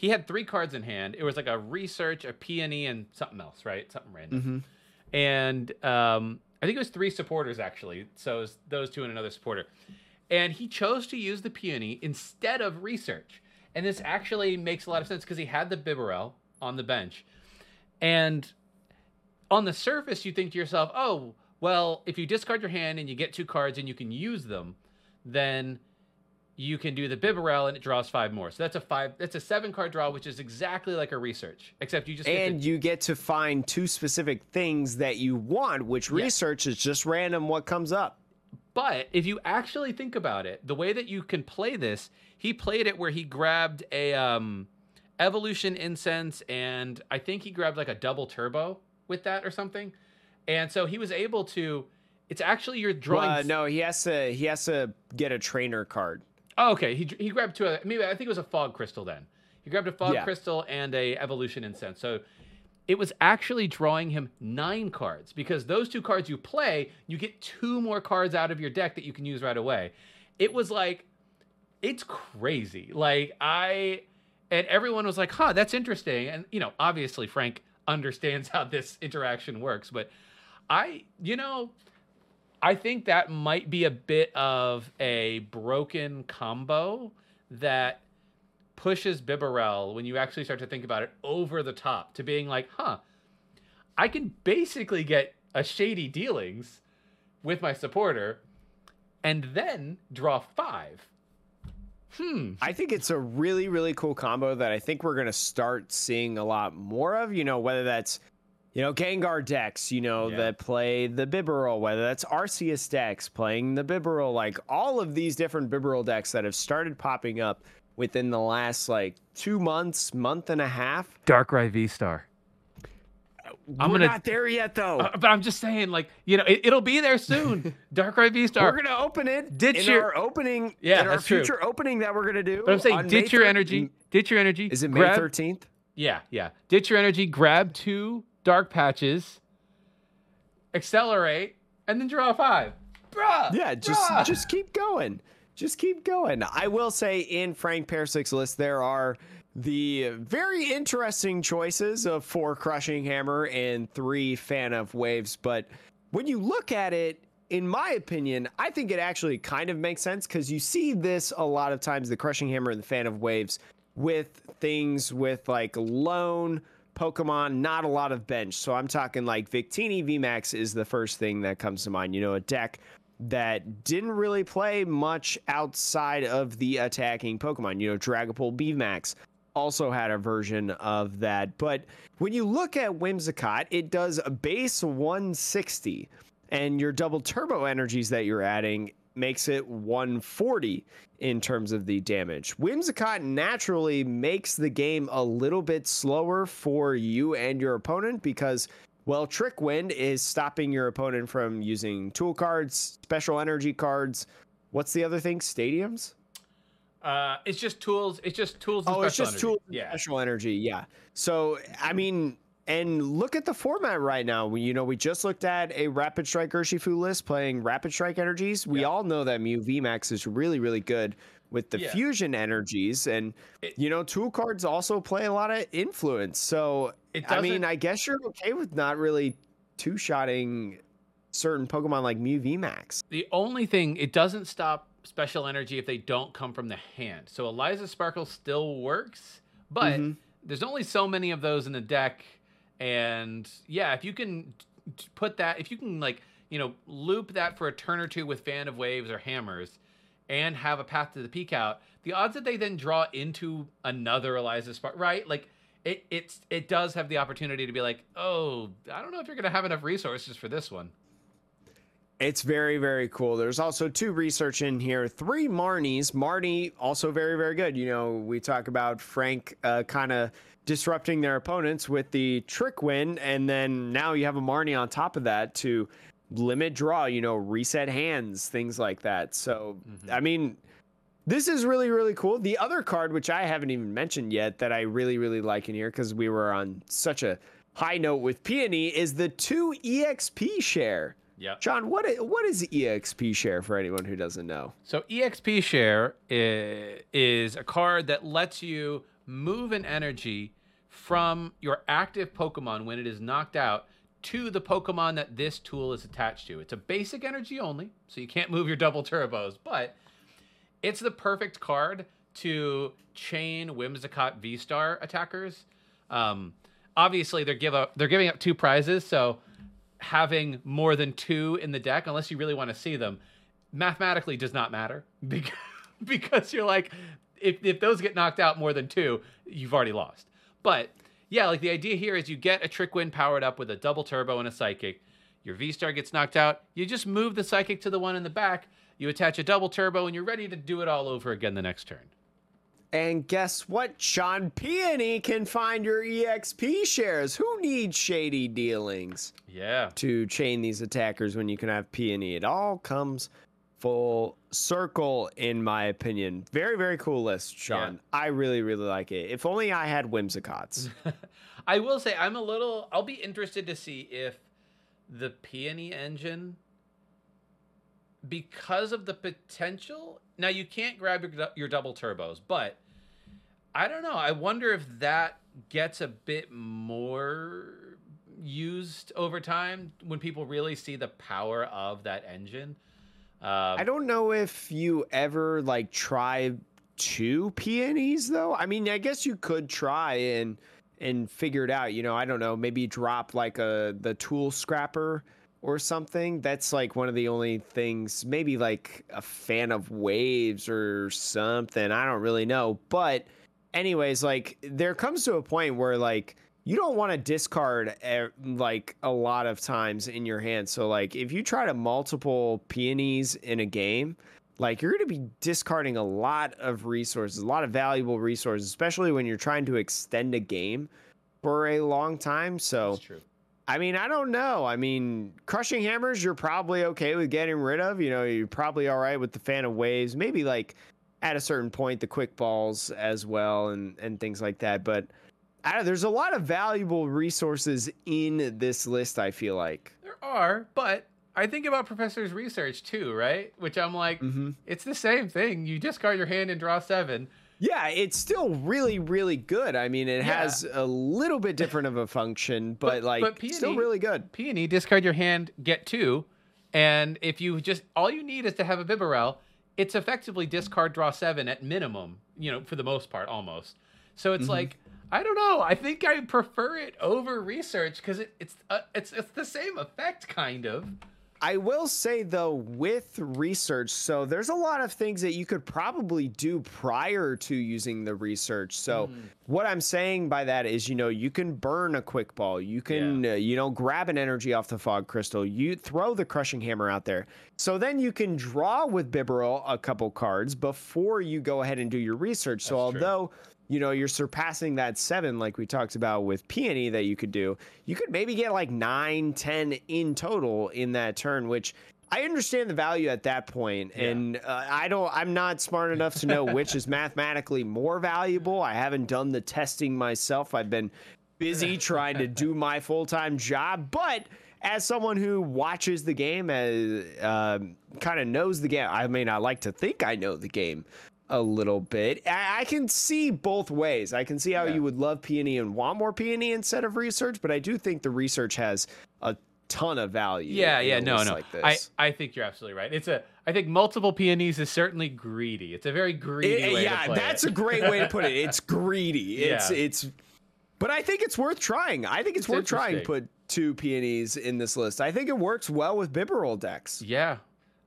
he had three cards in hand. It was like a research, a peony, and something else, right? Something random. And um, I think it was three supporters actually. So it was those two and another supporter. And he chose to use the peony instead of research. And this actually makes a lot of sense because he had the Bibarel on the bench. And on the surface, you think to yourself, oh, well, if you discard your hand and you get two cards and you can use them, then you can do the Bibarel and it draws five more. So that's a five, that's a seven card draw, which is exactly like a research, except you just get And to, you get to find two specific things that you want, which Yeah. research is just random what comes up. But if you actually think about it, the way that you can play this, he played it where he grabbed a um, evolution incense and I think he grabbed like a double turbo with that or something. And so he was able to. It's actually you're drawing. Uh, no, he has to. He has to get a trainer card. Oh, okay. He, he grabbed two. other- Maybe I think it was a fog crystal. Then he grabbed a fog Yeah. crystal and a evolution incense. So it was actually drawing him nine cards because those two cards you play, you get two more cards out of your deck that you can use right away. It was like, it's crazy. Like I, and everyone was like, "Huh, that's interesting." And you know, obviously Frank understands how this interaction works, but I, you know, I think that might be a bit of a broken combo that pushes Bibarel when you actually start to think about it over the top to being like, huh, I can basically get a shady dealings with my supporter and then draw five. Hmm. I think it's a really, really cool combo that I think we're gonna start seeing a lot more of. You know, whether that's you know Gengar decks, you know Yeah. that play the Bibarel, whether that's Arceus decks playing the Bibarel, like all of these different Bibarel decks that have started popping up within the last like two months, month and a half. Darkrai V Star. I'm gonna- not there yet though. Uh, but I'm just saying, like, you know, it, it'll be there soon. Darkrai V Star. we're gonna open it Ditch in your- our opening. Yeah, in our that's true. future opening that we're gonna do. But I'm saying, on May ditch your 13th. energy. Ditch your energy. Is it May grab- thirteenth? Yeah, yeah. Ditch your energy, grab two dark patches, accelerate, and then draw five. Bruh! Yeah, just bruh. just keep going. Just keep going. I will say in Frank Percic's list there are the very interesting choices of four crushing hammer and three fan of waves, but when you look at it in my opinion, I think it actually kind of makes sense because you see this a lot of times the crushing hammer and the fan of waves with things with like lone Pokemon, not a lot of bench. So I'm talking like Victini VMAX is the first thing that comes to mind. You know, a deck that didn't really play much outside of the attacking Pokemon. You know, Dragapult VMAX also had a version of that. But when you look at Whimsicott, it does a base 160, and your double turbo energies that you're adding makes it 140 in terms of the damage. Whimsicott naturally makes the game a little bit slower for you and your opponent because well, Trick Wind is stopping your opponent from using tool cards, special energy cards. What's the other thing? Stadiums? Uh, it's just tools. It's just tools. And Oh, it's just energy. tools and Yeah. special energy. Yeah. So I mean, and look at the format right now. We, you know, we just looked at a Rapid Strike Urshifu list playing Rapid Strike energies. We Yeah. all know that Mew VMAX is really, really good with the Yeah. fusion energies, and It- you know, tool cards also play a lot of influence. So It I mean, I guess you're okay with not really two shotting certain Pokemon like Mew VMAX. The only thing it doesn't stop special energy if they don't come from the hand. So Elesa's Sparkle still works, but Mhm. there's only so many of those in the deck. And yeah, if you can put that, if you can like you know loop that for a turn or two with Fan of Waves or Hammers, and have a path to the peak out, the odds that they then draw into another Elesa's Spark, right? Like it it's it does have the opportunity to be like, oh, I don't know if you're gonna have enough resources for this one. It's very, very cool. There's also two research in here, three Marnies. Marnie, also very, very good. You know, we talk about Frank uh, kind of disrupting their opponents with the Trick Wind, and then now you have a Marnie on top of that to limit draw, you know, reset hands, things like that. So, mm-hmm. I mean, this is really, really cool. The other card, which I haven't even mentioned yet, that I really, really like in here because we were on such a high note with Peony, is the two EXP share. Yeah. John, what is, what is EXP share for anyone who doesn't know? So EXP share is, is a card that lets you move an energy from your active Pokemon when it is knocked out to the Pokemon that this tool is attached to. It's a basic energy only, so you can't move your double turbos, but it's the perfect card to chain Whimsicott V Star attackers. Um, obviously, they're give up they're giving up two prizes, so having more than two in the deck, unless you really want to see them, mathematically does not matter because because you're like if if those get knocked out more than two, you've already lost. But yeah, like the idea here is you get a trick wind powered up with a double turbo and a psychic. Your V Star gets knocked out. You just move the psychic to the one in the back. You attach a double turbo, and you're ready to do it all over again the next turn. And guess what? Sean Peony can find your EXP shares. Who needs shady dealings Yeah. to chain these attackers when you can have Peony? It all comes full circle, in my opinion. Very, very cool list, Sean. Yeah. I really, really like it. If only I had Whimsicots. I will say I'm a little. I'll be interested to see if the Peony engine, because of the potential. Now you can't grab your, your double turbos, but I don't know. I wonder if that gets a bit more used over time when people really see the power of that engine. Um, I don't know if you ever like try two peonies though. I mean, I guess you could try and and figure it out. You know, I don't know. Maybe drop like a the tool scrapper or something. That's like one of the only things. Maybe like a fan of waves or something. I don't really know. But anyways, like there comes to a point where like you don't want to discard like a lot of times in your hand. So like if you try to multiple peonies in a game, like you're going to be discarding a lot of resources, a lot of valuable resources, especially when you're trying to extend a game for a long time. So That's true. I mean, I don't know. I mean, crushing hammers, you're probably okay with getting rid of. You know, you're probably all right with the fan of waves. Maybe like at a certain point, the quick balls as well, and and things like that. But I don't, there's a lot of valuable resources in this list. I feel like. There are, but I think about Professor's research too, right? Which I'm like, Mm-hmm. it's the same thing. You discard your hand and draw seven. Yeah, it's still really, really good. I mean, it Yeah. has a little bit different of a function, but, But- like but still really good. Peony, discard your hand, get two. And if you just, all you need is to have a Bibarel, it's effectively discard, draw seven at minimum, you know, for the most part, almost. So Mm-hmm. it's like, I don't know. I think I prefer it over research because it, it's, uh, it's, it's the same effect, kind of. I will say though, with research, so there's a lot of things that you could probably do prior to using the research. So Mm. what I'm saying by that is, you know, you can burn a quick ball, you can, uh, you know, grab an energy off the fog crystal, you throw the crushing hammer out there. So then you can draw with Bibarel a couple cards before you go ahead and do your research. So That's true. You know, you're surpassing that seven, like we talked about with Peony that you could do. You could maybe get like nine, ten in total in that turn, which I understand the value at that point, Yeah. and uh, I don't. I'm not smart enough to know which is mathematically more valuable. I haven't done the testing myself. I've been busy trying to do my full time job, but as someone who watches the game, as um kind of knows the game. I mean, I like to think I know the game a little bit. I, I can see both ways. I can see how Yeah. you would love peony and want more peony instead of research, but I do think the research has a ton of value. Yeah, yeah, no, no. Like I. I think you're absolutely right. It's a I think multiple peonies is certainly greedy. It's a very greedy It- way yeah, to play that's it. a great way to put it. It's greedy. It's Yeah. it's but I think it's worth trying. I think it's, It's worth trying to put two peonies in this list. I think it works well with Bibarel decks. Yeah.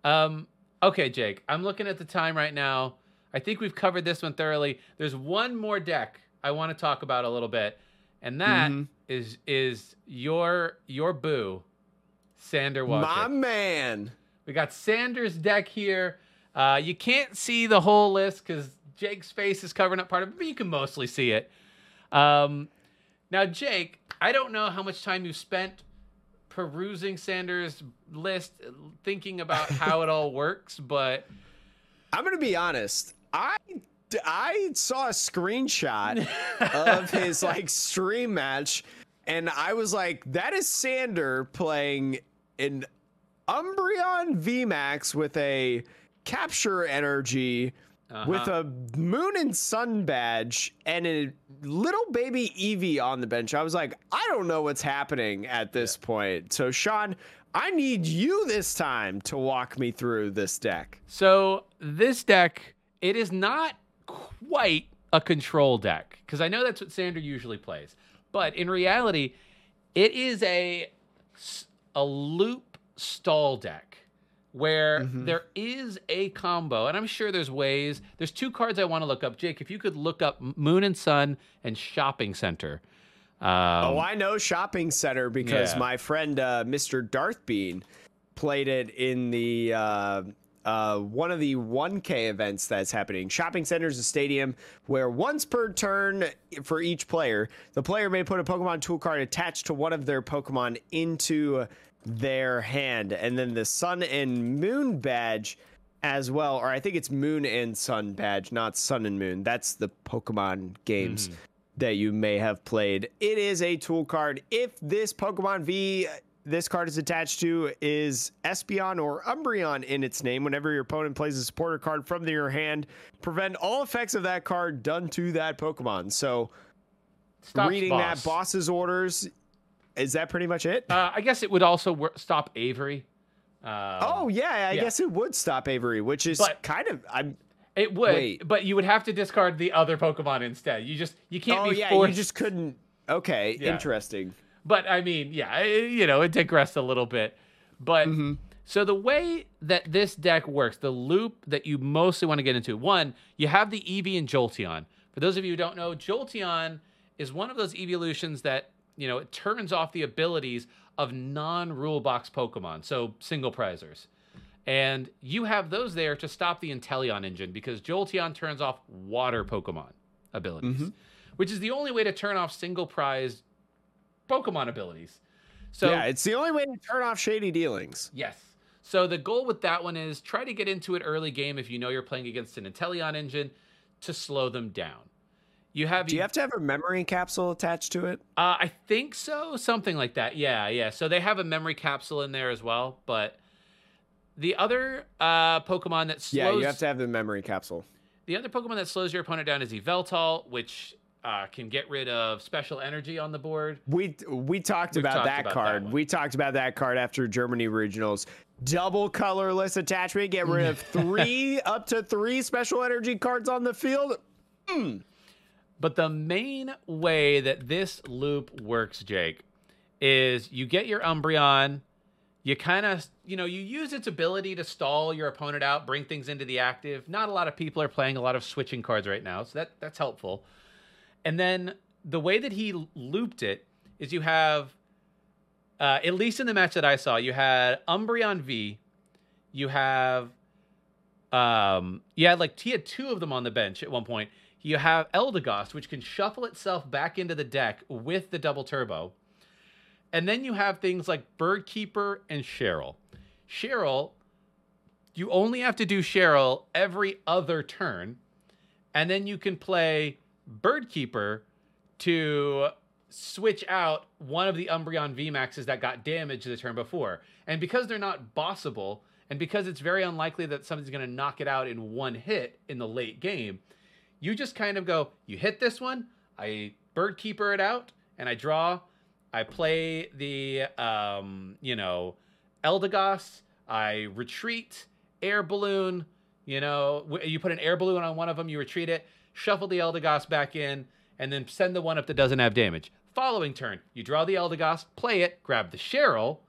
Um, okay, Jake. I'm looking at the time right now. I think we've covered this one thoroughly. There's one more deck I want to talk about a little bit, and that is Mhm. is your your boo, Sander My man. We got Sanders' deck here. Uh, you can't see the whole list because Jake's face is covering up part of it, but you can mostly see it. Um, now, Jake, I don't know how much time you've spent perusing Sanders' list, thinking about how it all works, but I'm gonna be honest. I I saw a screenshot of his like stream match, and I was like, "That is Sander playing an Umbreon VMAX with a capture energy." With Uh-huh. a moon and sun badge and a little baby Eevee on the bench, I was like, I don't know what's happening at this point. So, Sean, I need you this time to walk me through this deck. So this deck, it is not quite a control deck because I know that's what Sander usually plays, but in reality, it is a a loop stall deck where Mhm. there is a combo, and I'm sure there's ways. There's two cards I want to look up. Jake, if you could look up Moon and Sun and Shopping Center. Um, oh, I know Shopping Center because yeah. my friend uh, Mr. Darth Bean played it in the uh, uh, one of the 1K events that's happening. Shopping Center is a stadium where once per turn for each player, the player may put a Pokemon tool card attached to one of their Pokemon into their hand, and then the Sun and Moon badge as well, or I think it's Moon and Sun badge, not Sun and Moon. That's the Pokemon games that you may have played. It is a tool card. If this Pokemon V this card is attached to is Espeon or Umbreon in its name, whenever your opponent plays a supporter card from your hand, prevent all effects of that card done to that Pokemon. So stops reading boss. that boss's orders, is that pretty much it? Uh, I guess it would also wor- stop Avery. Um, oh yeah, I yeah. guess it would stop Avery, which is But- kind of I'm It would, Wait. but you would have to discard the other Pokemon instead. You just you can't Oh be yeah, forced. you just couldn't Okay, Yeah. interesting. But I mean, yeah, you know, it digressed a little bit. But Mm-hmm. so the way that this deck works, the loop that you mostly want to get into, one, you have the Eevee and Jolteon. For those of you who don't know, Jolteon is one of those evolutions that you know it turns off the abilities of non-rule box Pokemon, so single prizers. And you have those there to stop the Inteleon engine because Jolteon turns off water Pokemon abilities, Mm-hmm. which is the only way to turn off single prize Pokemon abilities. So yeah, it's the only way to turn off shady dealings. Yes. So the goal with that one is try to get into it early game if you know you're playing against an Inteleon engine to slow them down. You have, Do you have to have a memory capsule attached to it? uh, I think so, something like that. Yeah, yeah. So they have a memory capsule in there as well, but the other uh, Pokemon that slows Yeah, you have to have the memory capsule. the other Pokemon that slows your opponent down is Yveltal, which uh, can get rid of special energy on the board. We we talked We've about talked that about card. one. we talked about that card after Germany regionals. Double colorless attachment. Get rid of three up to three special energy cards on the field. But the main way that this loop works, Jake, is you get your Umbreon, you kind of, you know, you use its ability to stall your opponent out, bring things into the active. Not a lot of people are playing a lot of switching cards right now, so that that's helpful. And then the way that he looped it is you have, uh, at least in the match that I saw, you had Umbreon V, you have, um, you had like he had two of them on the bench at one point. You have Eldegoss, which can shuffle itself back into the deck with the double turbo. And then you have things like Birdkeeper and Cheryl. Cheryl, you only have to do Cheryl every other turn. And then you can play Birdkeeper to switch out one of the Umbreon VMAXs that got damaged the turn before. And because they're not bossable, and because it's very unlikely that something's going to knock it out in one hit in the late game, you just kind of go, you hit this one, I bird keeper it out, and I draw. I play the, um, you know, Eldegoss. I retreat, air balloon. You know, you put an air balloon on one of them, you retreat it, shuffle the Eldegoss back in, and then send the one up that doesn't have damage. Following turn, you draw the Eldegoss, play it, grab the Cheryl,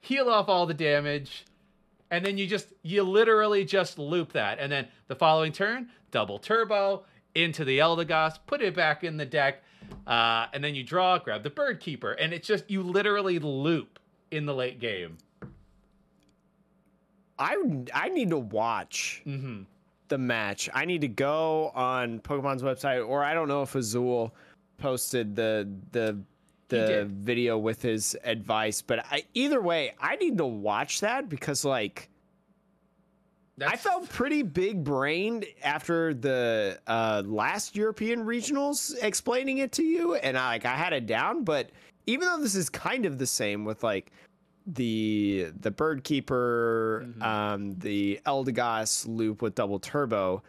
heal off all the damage, and then you just you literally just loop that and then the following turn double turbo into the Eldegoss, put it back in the deck, uh, and then you draw, grab the Bird Keeper, and it's just you literally loop in the late game. I I need to watch Mm-hmm. The match. I need to go on Pokemon's website, or I don't know if Azul posted the the the video with his advice. But I, either way, I need to watch that because like I felt pretty big brained after the uh, last European regionals explaining it to you, and I like I had it down. But even though this is kind of the same with like the the bird keeper, Mhm. um, the Eldegoss loop with double turbo,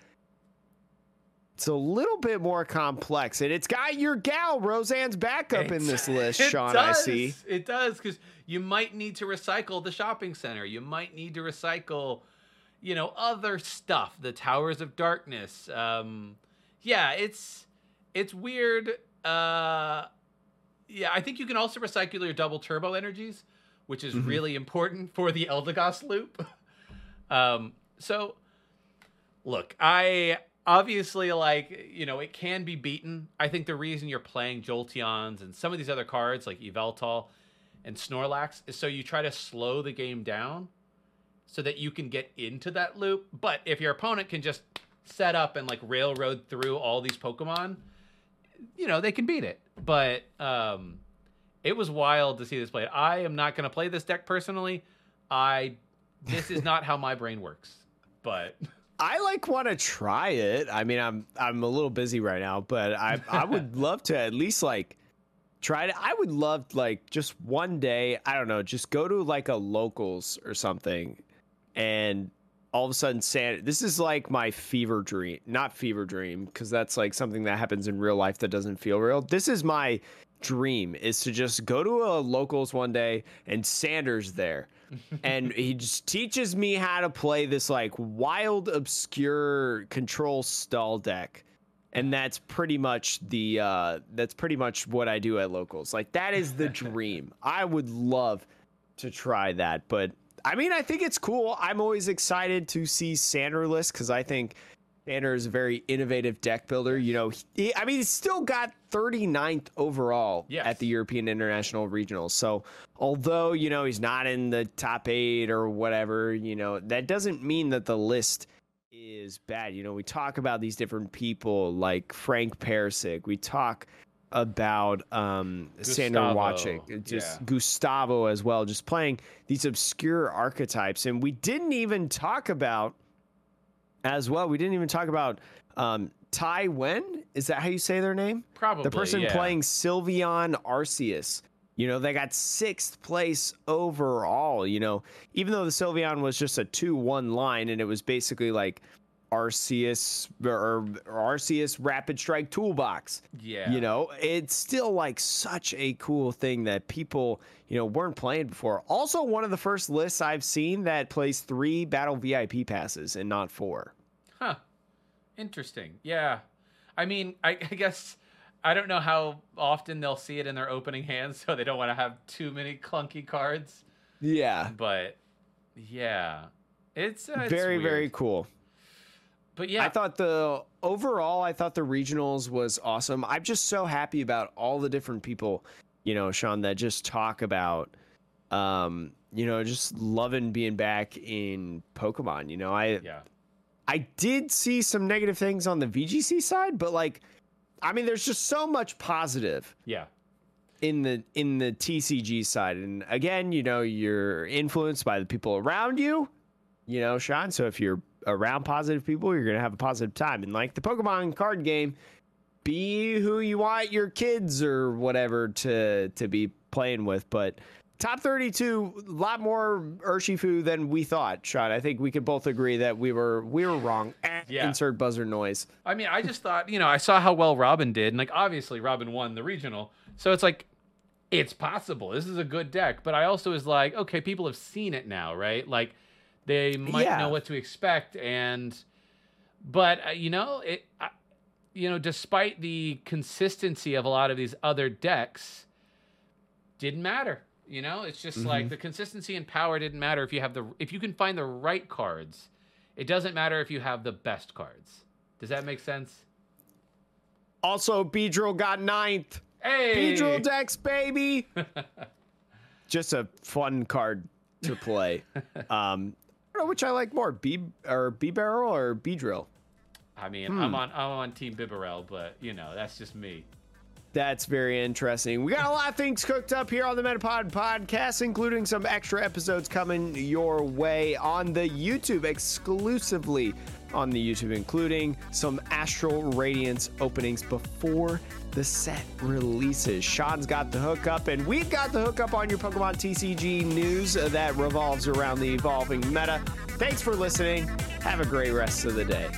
it's a little bit more complex, and it's got your gal Roseanne's backup in this list, it Sean. I see. It does because you might need to recycle the shopping center. You might need to recycle, you know, other stuff. The Towers of Darkness. Um, yeah, it's it's weird. Uh, yeah, I think you can also recycle your double turbo energies, which is Mhm. really important for the Eldegoss loop. um, so, look, I obviously like you know it can be beaten. I think the reason you're playing Jolteons and some of these other cards like Yveltal and Snorlax is so you try to slow the game down so that you can get into that loop. But if your opponent can just set up and like railroad through all these Pokemon, you know, they can beat it. But um it was wild to see this played. I am not going to play this deck personally. I this is not how my brain works. But I like want to try it. I mean, I'm I'm a little busy right now, but I I would love to at least like try it. I would love like just one day. I don't know, just go to like a locals or something, and all of a sudden, San. This is like my fever dream, not fever dream, because that's like something that happens in real life that doesn't feel real. This is my dream is to just go to a locals one day and Sanders there. And he just teaches me how to play this like wild obscure control stall deck. And that's pretty much the uh that's pretty much what i do at locals. Like that is the dream. I would love to try that but i mean i think it's cool. I'm always excited to see sanderless because i think Sander is a very innovative deck builder. You know, he, I mean, he's still got 39th overall Yes. at the European International Regionals. So, although, you know, he's not in the top eight or whatever, you know, that doesn't mean that the list is bad. You know, we talk about these different people like Frank Percic. We talk about um Sander Gustavo, Wachik, just yeah. Gustavo as well, just playing these obscure archetypes. And we didn't even talk about as well. We didn't even talk about um, Tai Wen. Is that how you say their name? probably the person yeah. playing Sylveon Arceus. You know, they got sixth place overall. You know, even though the Sylveon was just a 2 1 line and it was basically like Arceus or, or Arceus Rapid Strike Toolbox. Yeah. You know, it's still like such a cool thing that people, you know, weren't playing before. Also, one of the first lists I've seen that plays three battle VIP passes and not four. Huh. Interesting. Yeah. I mean, I, I guess I don't know how often they'll see it in their opening hands, so they don't want to have too many clunky cards. Yeah. But yeah, it's, uh, it's very, very cool. But yeah, I thought the overall, I thought the regionals was awesome. I'm just so happy about all the different people, you know, Sean, that just talk about, um, you know, just loving being back in Pokemon. You know, I yeah, I did see some negative things on the VGC side, but like, I mean, there's just so much positive Yeah. in the in the TCG side. And again, you know, you're influenced by the people around you, you know, Sean. So if you're around positive people, you're gonna have a positive time. And like the Pokemon card game, be who you want your kids or whatever to to be playing with. But top 32, a lot more Urshifu than we thought, Sean. I think we could both agree that we were we were wrong. Yeah. Insert buzzer noise. I mean, I just thought, you know, I saw how well Robin did, and like obviously Robin won the regional, so it's like it's possible. This is a good deck, but I also was like, okay, people have seen it now, right? Like they might Yeah. know what to expect, and but uh, you know, it, I, you know, despite the consistency of a lot of these other decks, didn't matter. You know, it's just like the consistency and power didn't matter if you have the if you can find the right cards. It doesn't matter if you have the best cards. Does that make sense? Also, Beedrill got ninth. Hey, Beedrill decks, baby. Just a fun card to play. um, know which I like more, B or B barrel or B drill. I mean, Hmm. I'm on I'm on Team Bibarel, but you know that's just me. That's very interesting. We got a lot of things cooked up here on the Metapod podcast, including some extra episodes coming your way on the YouTube, exclusively on the YouTube, including some Astral Radiance openings before the set releases. Sean's got the hookup, and we've got the hookup on your Pokemon TCG news that revolves around the evolving meta. Thanks for listening. Have a great rest of the day.